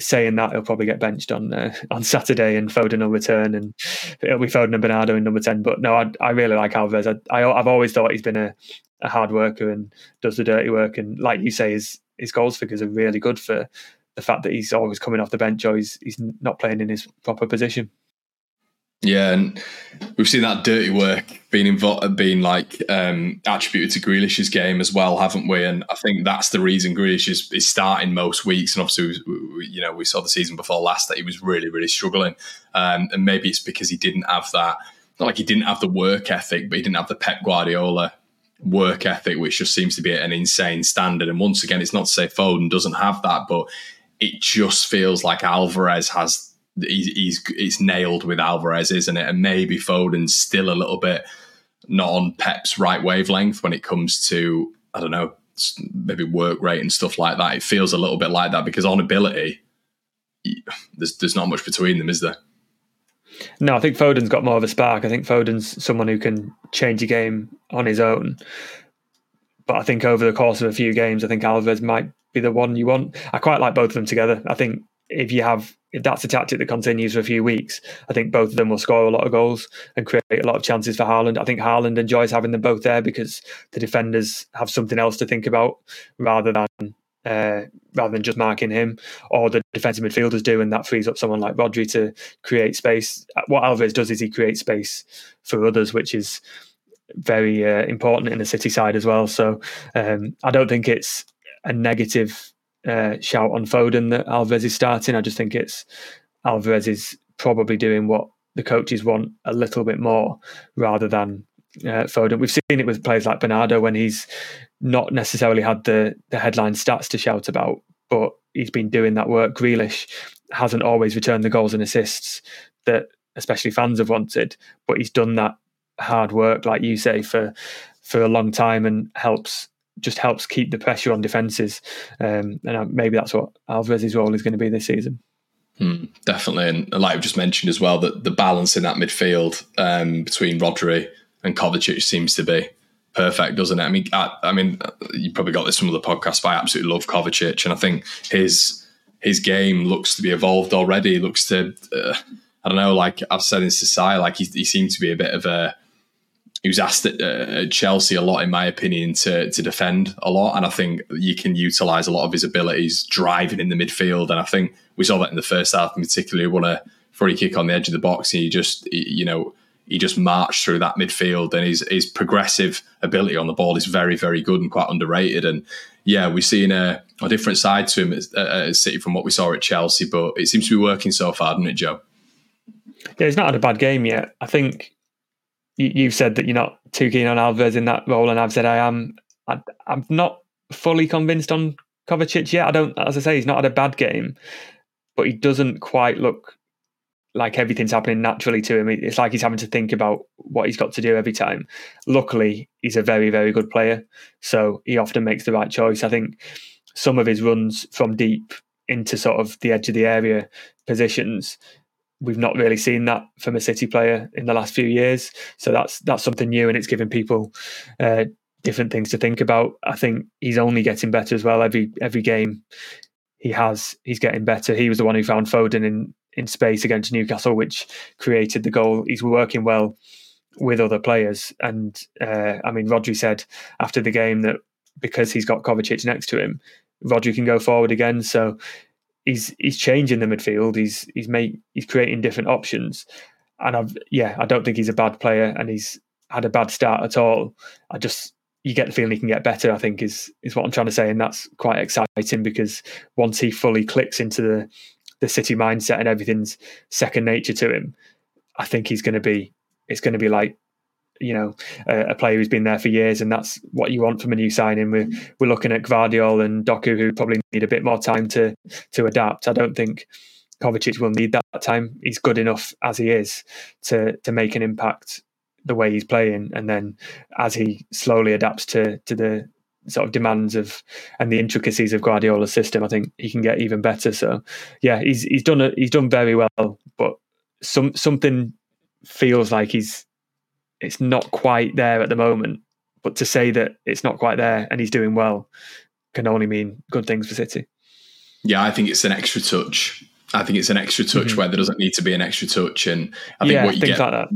Speaker 2: saying that he'll probably get benched on uh, on Saturday and Foden will return and it'll be Foden and Bernardo in number 10 but no I, I really like Alvarez. I, I, have always thought he's been a, a hard worker and does the dirty work. And like you say his his goals figures are really good for the fact that he's always coming off the bench or he's, he's not playing in his proper position
Speaker 1: yeah, and we've seen that dirty work being involved, being like um, attributed to Grealish's game as well, haven't we? And I think that's the reason Grealish is, is starting most weeks. And obviously, we, you know, we saw the season before last that he was really, really struggling. Um, and maybe it's because he didn't have that. Not like he didn't have the work ethic, but he didn't have the Pep Guardiola work ethic, which just seems to be an insane standard. And once again, it's not to say Foden doesn't have that, but it just feels like Alvarez has he's, he's it's nailed with Alvarez, isn't it? And maybe Foden's still a little bit not on Pep's right wavelength when it comes to I don't know maybe work rate and stuff like that. It feels a little bit like that because on ability, there's there's not much between them, is there?
Speaker 2: No, I think Foden's got more of a spark. I think Foden's someone who can change a game on his own. But I think over the course of a few games, I think Alvarez might be the one you want. I quite like both of them together. I think if you have if that's a tactic that continues for a few weeks, I think both of them will score a lot of goals and create a lot of chances for Haaland. I think Haaland enjoys having them both there because the defenders have something else to think about rather than uh, rather than just marking him, or the defensive midfielders do, and that frees up someone like Rodri to create space. What Alvarez does is he creates space for others, which is very uh, important in the City side as well. So um, I don't think it's a negative uh, shout on Foden that Alvarez is starting. I just think it's Alvarez is probably doing what the coaches want a little bit more rather than uh, Foden. We've seen it with players like Bernardo when he's not necessarily had the the headline stats to shout about, but he's been doing that work. Grealish hasn't always returned the goals and assists that especially fans have wanted, but he's done that hard work, like you say, for for a long time and helps just helps keep the pressure on defences. Um, and maybe that's what Alvarez's role is going to be this season.
Speaker 1: Hmm, definitely, and like I've just mentioned as well, that the balance in that midfield um, between Rodri and Kovacic seems to be perfect, doesn't it? I mean, I, I, mean, you probably got this from other podcasts, but I absolutely love Kovacic, and I think his his game looks to be evolved already. looks to, uh, I don't know, like I've said in society, like he, he seems to be a bit of a he was asked at, uh, at, Chelsea a lot, in my opinion, to to defend a lot, and I think you can utilize a lot of his abilities driving in the midfield. And I think we saw that in the first half, in particular, he won a free kick on the edge of the box, and he just, you know, he just marched through that midfield, and his his progressive ability on the ball is very, very good and quite underrated. And yeah, we've seen a a different side to him at, at City from what we saw at Chelsea. But it seems to be working so far, doesn't it, Joe?
Speaker 2: Yeah, he's not had a bad game yet. I think you, have said that you're not too keen on Alvarez in that role, and I've said I am. I, I'm not fully convinced on Kovacic yet. I don't, as I say, he's not had a bad game, but he doesn't quite look like everything's happening naturally to him. It's like he's having to think about what he's got to do every time. Luckily, he's a very, very good player, so he often makes the right choice. I think some of his runs from deep into sort of the edge of the area positions we've not really seen that from a City player in the last few years. So that's that's something new, and it's giving people uh, different things to think about. I think he's only getting better as well. Every every game he has, he's getting better. He was the one who found Foden in in space against Newcastle, which created the goal. He's working well with other players, and uh, I mean, Rodri said after the game that because he's got Kovacic next to him, Rodri can go forward again. So he's he's changing the midfield. He's he's made he's creating different options, and I've yeah, I don't think he's a bad player, and he's had a bad start at all. I just you get the feeling he can get better. I think is is what I'm trying to say, and that's quite exciting because once he fully clicks into the the City mindset and everything's second nature to him, I think he's going to be it's going to be like you know a, a, player who's been there for years, and that's what you want from a new signing. We're we're looking at Gvardiol and Doku, who probably need a bit more time to to adapt. I don't think Kovacic will need that time. He's good enough as he is to to make an impact the way he's playing, and then as he slowly adapts to to the sort of demands of and the intricacies of Guardiola's system, I think he can get even better. So, yeah, he's he's done a, he's done very well, but some something feels like he's it's not quite there at the moment. But to say that it's not quite there and he's doing well can only mean good things for City.
Speaker 1: Yeah, I think it's an extra touch. I think it's an extra touch mm-hmm. where there doesn't need to be an extra touch. And I think
Speaker 2: yeah,
Speaker 1: what you get
Speaker 2: like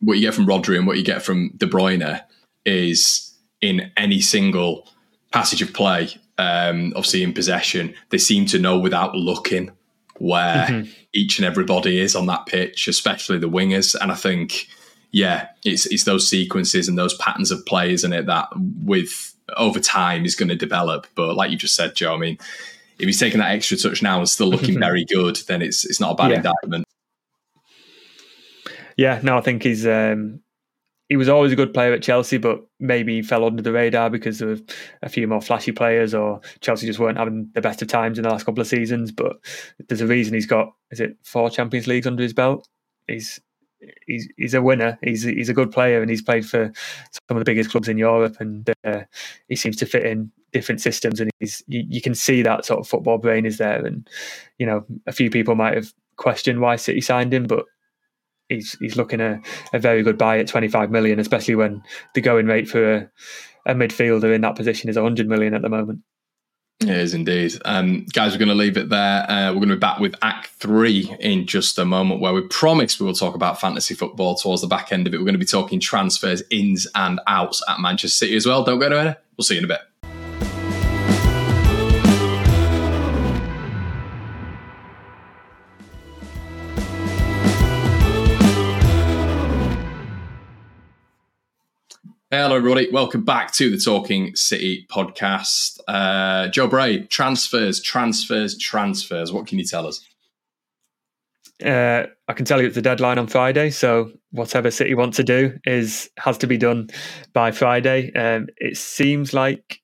Speaker 1: what you get from Rodri and what you get from De Bruyne is in any single passage of play, um, obviously in possession, they seem to know without looking where mm-hmm. each and everybody is on that pitch, especially the wingers. And I think yeah, it's it's those sequences and those patterns of play, isn't it? That with over time is going to develop. But like you just said, Joe, I mean, if he's taking that extra touch now and still looking very good, then it's it's not a bad yeah. indictment.
Speaker 2: Yeah, no, I think he's um, he was always a good player at Chelsea, but maybe he fell under the radar because of a few more flashy players, or Chelsea just weren't having the best of times in the last couple of seasons. But there's a reason he's got is it four Champions Leagues under his belt. He's he's he's a winner. He's he's a good player, and he's played for some of the biggest clubs in Europe, and uh, he seems to fit in different systems. And he's you, you, can see that sort of football brain is there. And you know, a few people might have questioned why City signed him, but he's he's looking a, a very good buy at 25 million, especially when the going rate for a, a midfielder in that position is 100 million at the moment.
Speaker 1: It is indeed. Um, guys, we're going to leave it there. Uh, we're going to be back with Act 3 in just a moment, where we promise we will talk about fantasy football towards the back end of it. We're going to be talking transfers, ins and outs at Manchester City as well. Don't go anywhere. We'll see you in a bit. Hello, everybody. Welcome back to the Talking City podcast. Uh, Joe Bray, transfers, transfers, transfers. What can you tell us?
Speaker 2: Uh, I can tell you it's the deadline on Friday, so whatever City want to do is has to be done by Friday. Um, it seems like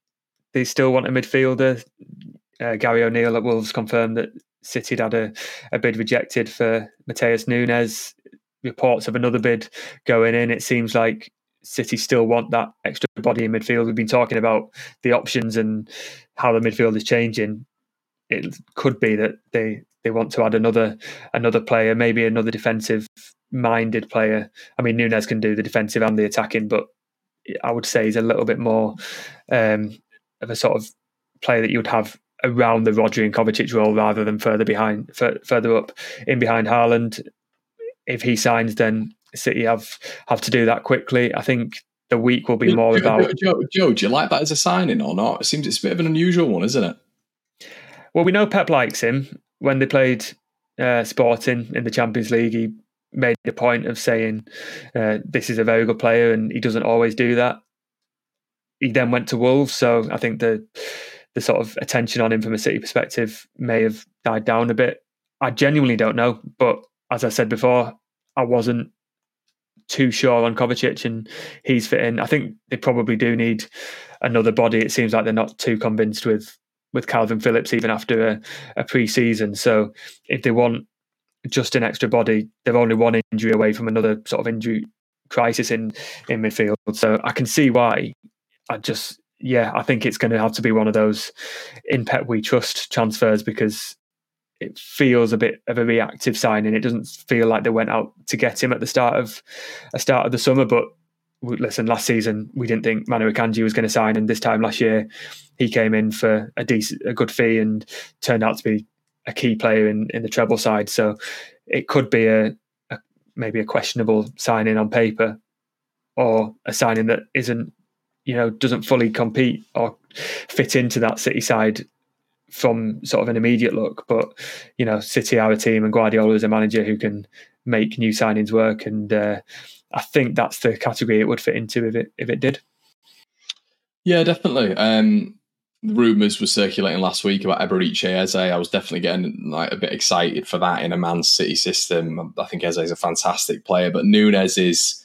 Speaker 2: they still want a midfielder. Uh, Gary O'Neill at Wolves confirmed that City had a, a bid rejected for Matheus Nunes. Reports of another bid going in. It seems like City still want that extra body in midfield. We've been talking about the options and how the midfield is changing. It could be that they they want to add another another player, maybe another defensive minded player. I mean, Nunes can do the defensive and the attacking, but I would say he's a little bit more um, of a sort of player that you would have around the Rodri and Kovacic role rather than further behind, f- further up in behind Haaland. If he signs, then City have have to do that quickly. I think the week will be more
Speaker 1: Joe,
Speaker 2: about.
Speaker 1: Joe, Joe, do you like that as a signing or not? It seems it's a bit of an unusual one, isn't it?
Speaker 2: Well, we know Pep likes him. When they played uh, Sporting in the Champions League, he made a point of saying uh, this is a very good player, and he doesn't always do that. He then went to Wolves, so I think the the sort of attention on him from a City perspective may have died down a bit. I genuinely don't know, but as I said before, I wasn't too sure on Kovacic and he's fit in. I think they probably do need another body. It seems like they're not too convinced with with Kalvin Phillips even after a, a pre-season. So if they want just an extra body, they're only one injury away from another sort of injury crisis in in midfield. So I can see why. I just yeah, I think it's going to have to be one of those in Pep we trust transfers because it feels a bit of a reactive signing. It doesn't feel like they went out to get him at the start of a start of the summer. But listen, last season we didn't think Manu Akanji was going to sign, and this time last year he came in for a decent, a good fee, and turned out to be a key player in in the treble side. So it could be a, a maybe a questionable signing on paper, or a signing that isn't you know doesn't fully compete or fit into that City side from sort of an immediate look. But you know, City are a team, and Guardiola is a manager who can make new signings work, and uh, I think that's the category it would fit into if it if it did.
Speaker 1: Yeah, definitely. Um, rumors were circulating last week about Eberechi Eze. I was definitely getting like a bit excited for that in a Man City system. I think Eze is a fantastic player, but Nunes is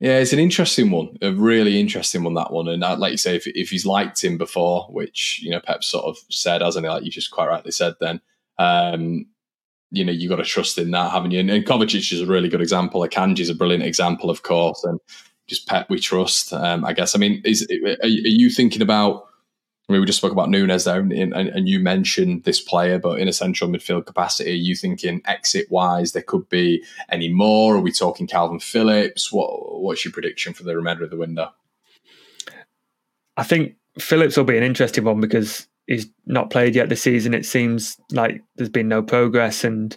Speaker 1: yeah, it's an interesting one, a really interesting one. That one, and I'd like you say, if, if he's liked him before, which you know Pep sort of said, hasn't he? Like you just quite rightly said, then um, you know you got to trust in that, haven't you? And, and Kovacic is a really good example. Akanji is a brilliant example, of course, and just Pep we trust. Um, I guess. I mean, is are you thinking about? I mean, we just spoke about Nunes there, and, and, and, you mentioned this player, but in a central midfield capacity, are you thinking exit wise there could be any more? Are we talking Kalvin Phillips? What What's your prediction for the remainder of the window?
Speaker 2: I think Phillips will be an interesting one because he's not played yet this season. It seems like there's been no progress, and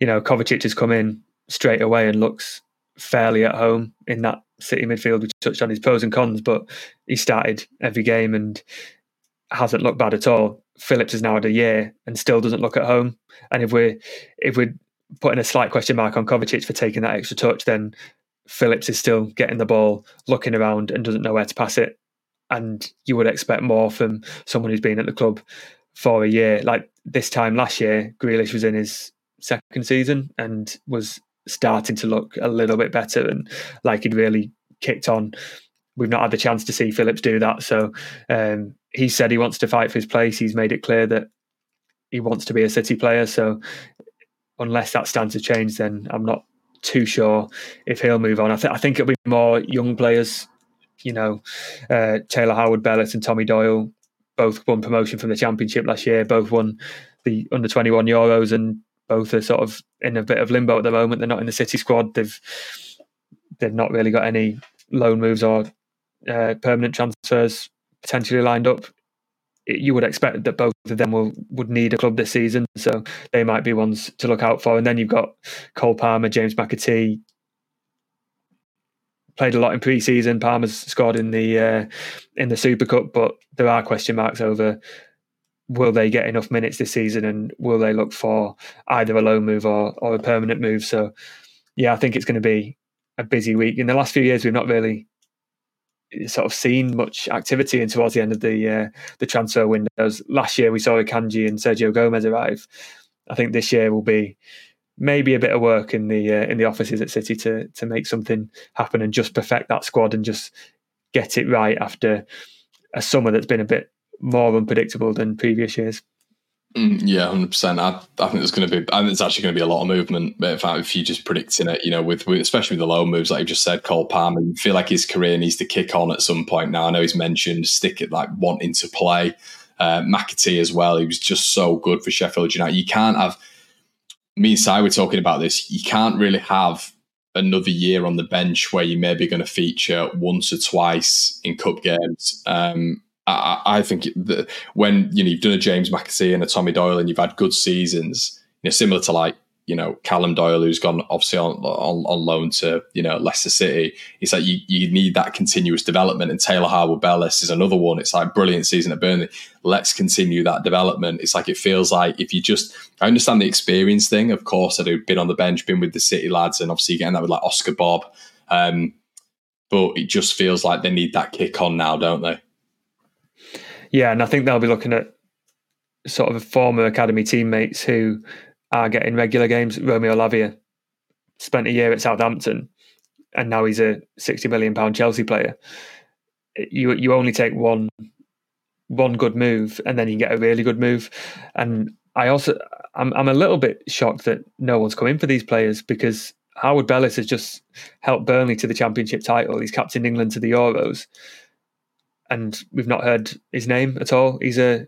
Speaker 2: you know Kovacic has come in straight away and looks fairly at home in that City midfield. We touched on his pros and cons, but he started every game and hasn't looked bad at all. Phillips has now had a year and still doesn't look at home. And if we're if we're putting a slight question mark on Kovacic for taking that extra touch, then Phillips is still getting the ball, looking around, and doesn't know where to pass it. And you would expect more from someone who's been at the club for a year. Like this time last year, Grealish was in his second season and was starting to look a little bit better and like he'd really kicked on. We've not had the chance to see Phillips do that. So um, he said he wants to fight for his place. He's made it clear that he wants to be a City player. So unless that stands to change, then I'm not too sure if he'll move on. I, th- I think it'll be more young players. You know, uh, Taylor Harwood, Bellis and Tommy Doyle both won promotion from the Championship last year. Both won the under 21 Euros, and both are sort of in a bit of limbo at the moment. They're not in the City squad. They've they've not really got any loan moves or uh, permanent transfers potentially lined up, you would expect that both of them will would need a club this season, so they might be ones to look out for. And then you've got Cole Palmer, James McAtee. Played a lot in pre-season. Palmer's scored in the uh, in the Super Cup, but there are question marks over will they get enough minutes this season, and will they look for either a loan move or or a permanent move. So, yeah, I think it's going to be a busy week. In the last few years, we've not really sort of seen much activity in towards the end of the uh, the transfer windows. Last year we saw Akanji and Sergio Gomez arrive. I think this year will be maybe a bit of work in the uh, in the offices at City to to make something happen and just perfect that squad and just get it right after a summer that's been a bit more unpredictable than previous years.
Speaker 1: Mm, yeah, hundred percent. I, I think there's going to be, and it's actually going to be a lot of movement. But in fact, if you're just predicting it, you know, with, with especially with the low moves, like you just said, Cole Palmer, you feel like his career needs to kick on at some point. Now, I know he's mentioned stick it like wanting to play. Uh, McAtee as well. He was just so good for Sheffield United. You can't have me and Si were talking about this. You can't really have another year on the bench where you may be going to feature once or twice in cup games. Um, I, I think that when you know you've done a James McAtee and a Tommy Doyle and you've had good seasons, you know, similar to like you know Callum Doyle who's gone obviously on, on, on loan to you know Leicester City. It's like you, you need that continuous development. And Taylor Harwood Bellis is another one. It's like brilliant season at Burnley. Let's continue that development. It's like it feels like if you just I understand the experience thing. Of course, I do. Been on the bench, been with the City lads, and obviously getting that with like Oscar Bobb. Um, but it just feels like they need that kick on now, don't they?
Speaker 2: Yeah, and I think they'll be looking at sort of former academy teammates who are getting regular games. Romeo Lavia spent a year at Southampton, and now he's a sixty million pound Chelsea player. You you only take one one good move, and then you get a really good move. And I also I'm I'm a little bit shocked that no one's come in for these players because Harwood Bellis has just helped Burnley to the championship title. He's captained England to the Euros, and we've not heard his name at all. He's a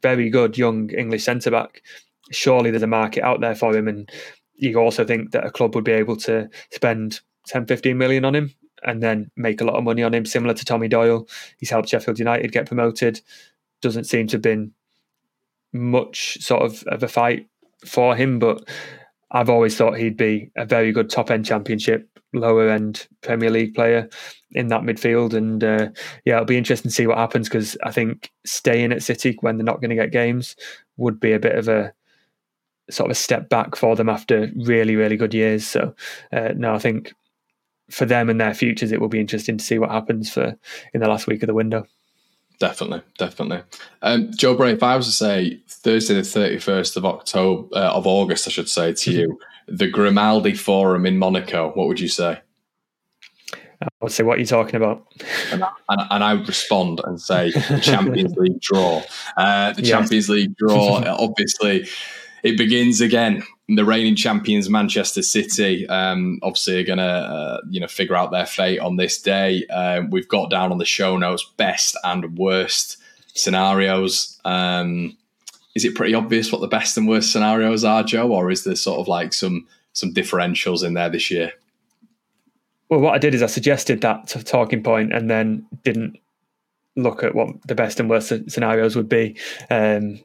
Speaker 2: very good young English centre back. Surely there's a market out there for him, and you also think that a club would be able to spend 10, 15 million on him and then make a lot of money on him, similar to Tommy Doyle. He's helped Sheffield United get promoted. Doesn't seem to have been much sort of, of a fight for him, but I've always thought he'd be a very good top end championship, lower end Premier League player in that midfield. And uh, yeah, it'll be interesting to see what happens because I think staying at City when they're not going to get games would be a bit of a sort of a step back for them after really, really good years. So uh, no, I think for them and their futures, it will be interesting to see what happens for in the last week of the window.
Speaker 1: Definitely, definitely. Um, Joe Bray, if I was to say Thursday the thirty first of October uh, of August, I should say to you, the Grimaldi Forum in Monaco, what would you say?
Speaker 2: I would say, what are you talking about?
Speaker 1: And, and, and I would respond and say the Champions League draw. Uh, the yes. Champions League draw, obviously, it begins again. The reigning champions, Manchester City, um, obviously are going to uh, you know figure out their fate on this day. Uh, we've got down on the show notes best and worst scenarios. Um, is it pretty obvious what the best and worst scenarios are, Joe, or is there sort of like some some differentials in there this year?
Speaker 2: Well, what I did is I suggested that talking point and then didn't look at what the best and worst scenarios would be. Um,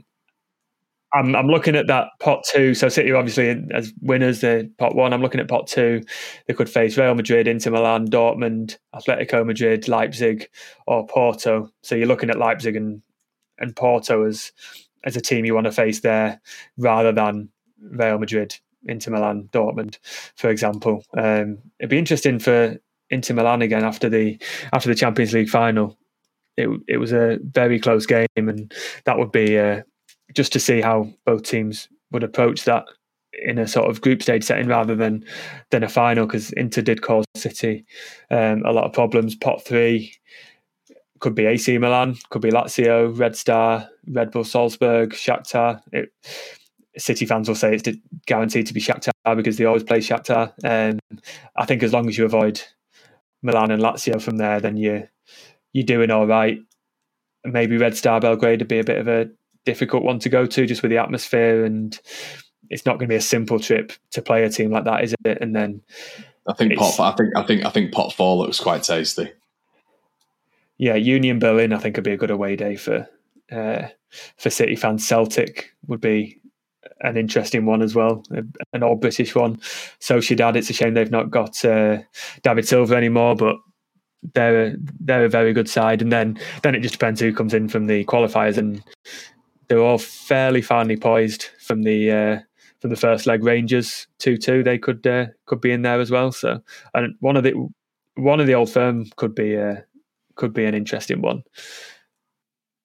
Speaker 2: I'm, I'm looking at that pot two. So City obviously as winners, the pot one. I'm looking at pot two. They could face Real Madrid, Inter Milan, Dortmund, Atletico Madrid, Leipzig, or Porto. So you're looking at Leipzig and and Porto as as a team you want to face there, rather than Real Madrid, Inter Milan, Dortmund, for example. Um, it'd be interesting for Inter Milan again after the after the Champions League final. It it was a very close game, and that would be. Uh, just to see how both teams would approach that in a sort of group stage setting rather than than a final because Inter did cause City um, a lot of problems. Pot three could be AC Milan, could be Lazio, Red Star, Red Bull Salzburg, Shakhtar. It, City fans will say it's guaranteed to be Shakhtar because they always play Shakhtar. Um, I think as long as you avoid Milan and Lazio from there, then you you're doing all right. Maybe Red Star Belgrade would be a bit of a difficult one to go to just with the atmosphere and it's not going to be a simple trip to play a team like that, is it? And then
Speaker 1: I think pot. I think I think I think pot four looks quite tasty.
Speaker 2: Yeah, Union Berlin. I think would be a good away day for uh, for City fans. Celtic would be an interesting one as well, an all British one. So, Sociedad. It's a shame they've not got uh, David Silva anymore, but they're they're a very good side. And then then it just depends who comes in from the qualifiers and they're all fairly finely poised from the uh, from the first leg. Rangers two two, they could uh, could be in there as well. So, and one of the one of the old firm could be uh, could be an interesting one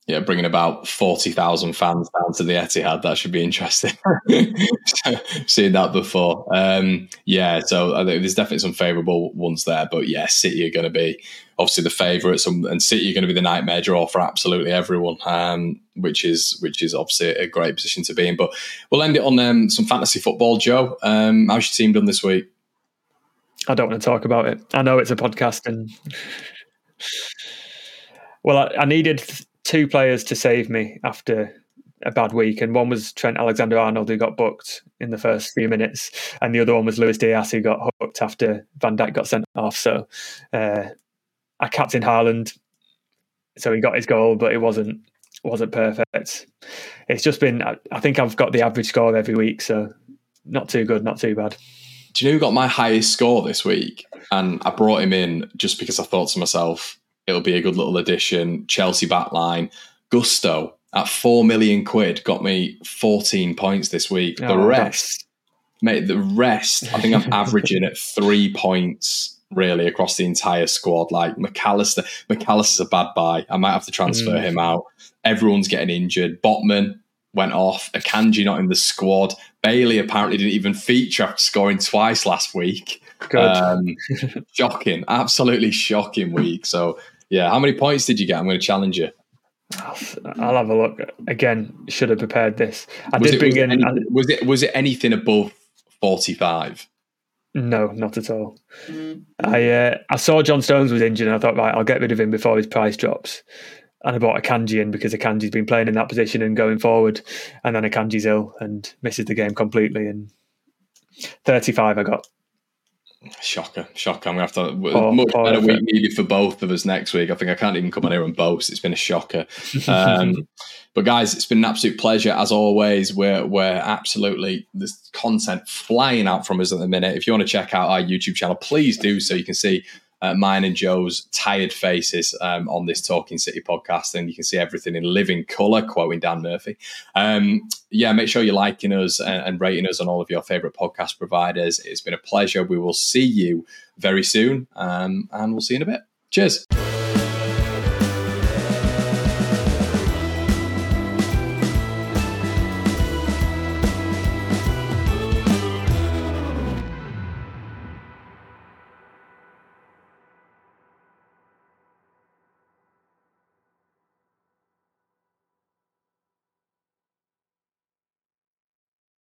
Speaker 1: yeah, bringing about 40,000 fans down to the Etihad. That should be interesting. Seeing that before. Um, yeah, so I think there's definitely some favourable ones there. But yeah, City are going to be obviously the favourites, and, and, City are going to be the nightmare draw for absolutely everyone, um, which is which is obviously a great position to be in. But we'll end it on um, some fantasy football. Joe, um, how's your team done this week?
Speaker 2: I don't want to talk about it. I know it's a podcast and. Well, I, I needed two players to save me after a bad week, and one was Trent Alexander Arnold, who got booked in the first few minutes, and the other one was Luis Diaz, who got hooked after Van Dijk got sent off. So uh, I captained Haaland, so he got his goal, but it wasn't wasn't perfect. It's just been, I think I've got the average score every week, so not too good, not too bad.
Speaker 1: Do you know who got my highest score this week? And I brought him in just because I thought to myself, it'll be a good little addition. Chelsea backline. Gusto at four million quid got me 14 points this week. The oh, rest, mate, the rest, I think I'm averaging at three points really across the entire squad. Like McAllister, McAllister's a bad buy. I might have to transfer mm. him out. Everyone's getting injured. Botman went off. Akanji not in the squad. Bailey apparently didn't even feature after scoring twice last week. Um, shocking, absolutely shocking week. So yeah, how many points did you get? I'm going to challenge you.
Speaker 2: I'll have a look again. Should have prepared this. I
Speaker 1: was
Speaker 2: did
Speaker 1: it,
Speaker 2: bring in.
Speaker 1: It any, was it was it anything above forty five?
Speaker 2: No, not at all. I uh, I saw John Stones was injured, and I thought, right, I'll get rid of him before his price drops. And I bought Akanji in because Akanji's been playing in that position and going forward, and then Akanji's ill and misses the game completely. And thirty five, I got.
Speaker 1: Shocker, shocker. I'm going to have to oh, much better week needed for both of us next week. I think I can't even come on here and boast. It's been a shocker. Um, but guys, it's been an absolute pleasure as always. We're we're absolutely there's content flying out from us at the minute. If you want to check out our YouTube channel, please do so. You can see uh, mine and Joe's tired faces um, on this Talking City podcast, and you can see everything in living colour, quoting Dan Murphy. Um, yeah, make sure you're liking us and, and rating us on all of your favourite podcast providers. It's been a pleasure. We will see you very soon, um, and we'll see you in a bit. Cheers.